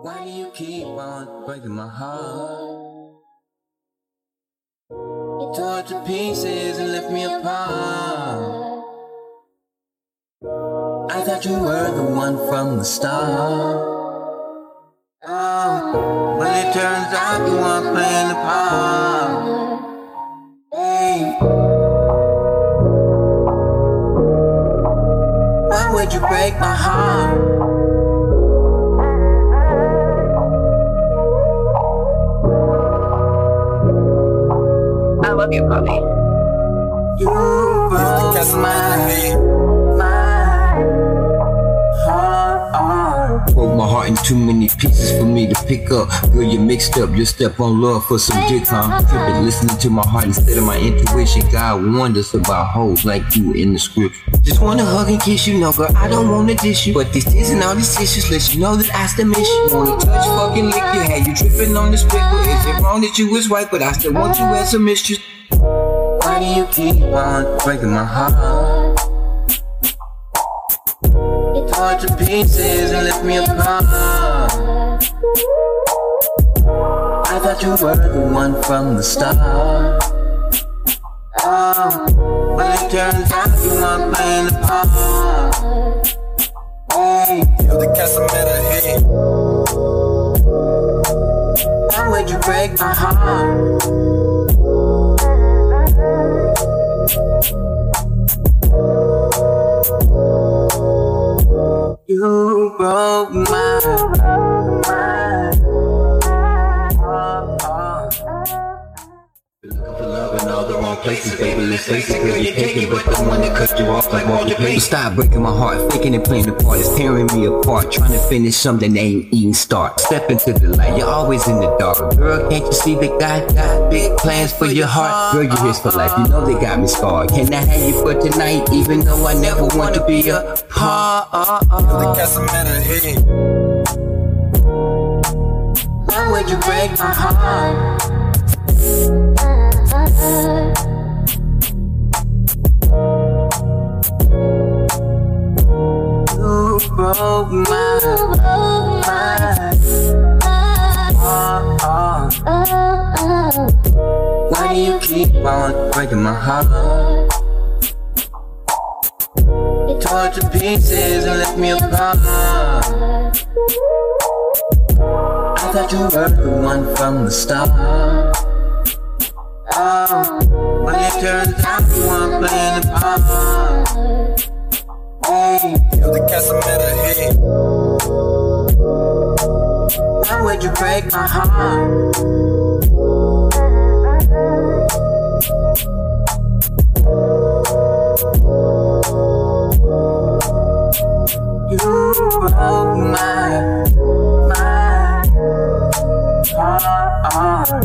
Why do you keep on breaking my heart? You tore to pieces and left me apart. I thought you were the one from the start. Oh, but it turns out you weren't playing the part. Hey. Why would you break my heart? Love you, Bobby. You broke my, in too many pieces for me to pick up. Girl, you mixed up your step on love for some dick, huh? Tripping, listening to my heart instead of my intuition. God warned us about hoes like you in the script. Just wanna hug and kiss you, no girl, I don't wanna dish you. But these tears and all these tissues let you know that I still miss you. Wanna touch, fucking lick you, had you tripping on the sprinkle. Is it wrong that you was right, but I still want you as a mistress? Why do you keep on breaking my heart? Tore to pieces and left me apart. I thought you were the one from the start. Oh, but it turns out you weren't playing the part. Hey, Feel the Casamata hit. why would you break my heart? You broke my heart. All the wrong places, baby. Let's face it, girl, you're taking, but the one that cut you off like all Walter Payton. Stop breaking my heart, faking and playing the part. It's tearing me apart, trying to finish something that ain't even start. Step into the light, you're always in the dark. Girl, can't you see that God got big plans for your heart? Girl, you're his for life, you know they got me scarred. Can I have you for tonight, even though I never want to be a part? Feel the Casamata hit. Why would you break my heart? You broke my heart. Why do you keep on breaking my heart? You tore it to pieces and left me apart. I thought you were the one from the start. Oh, but it turns out you weren't playing the part you would you break my heart? You broke my my heart.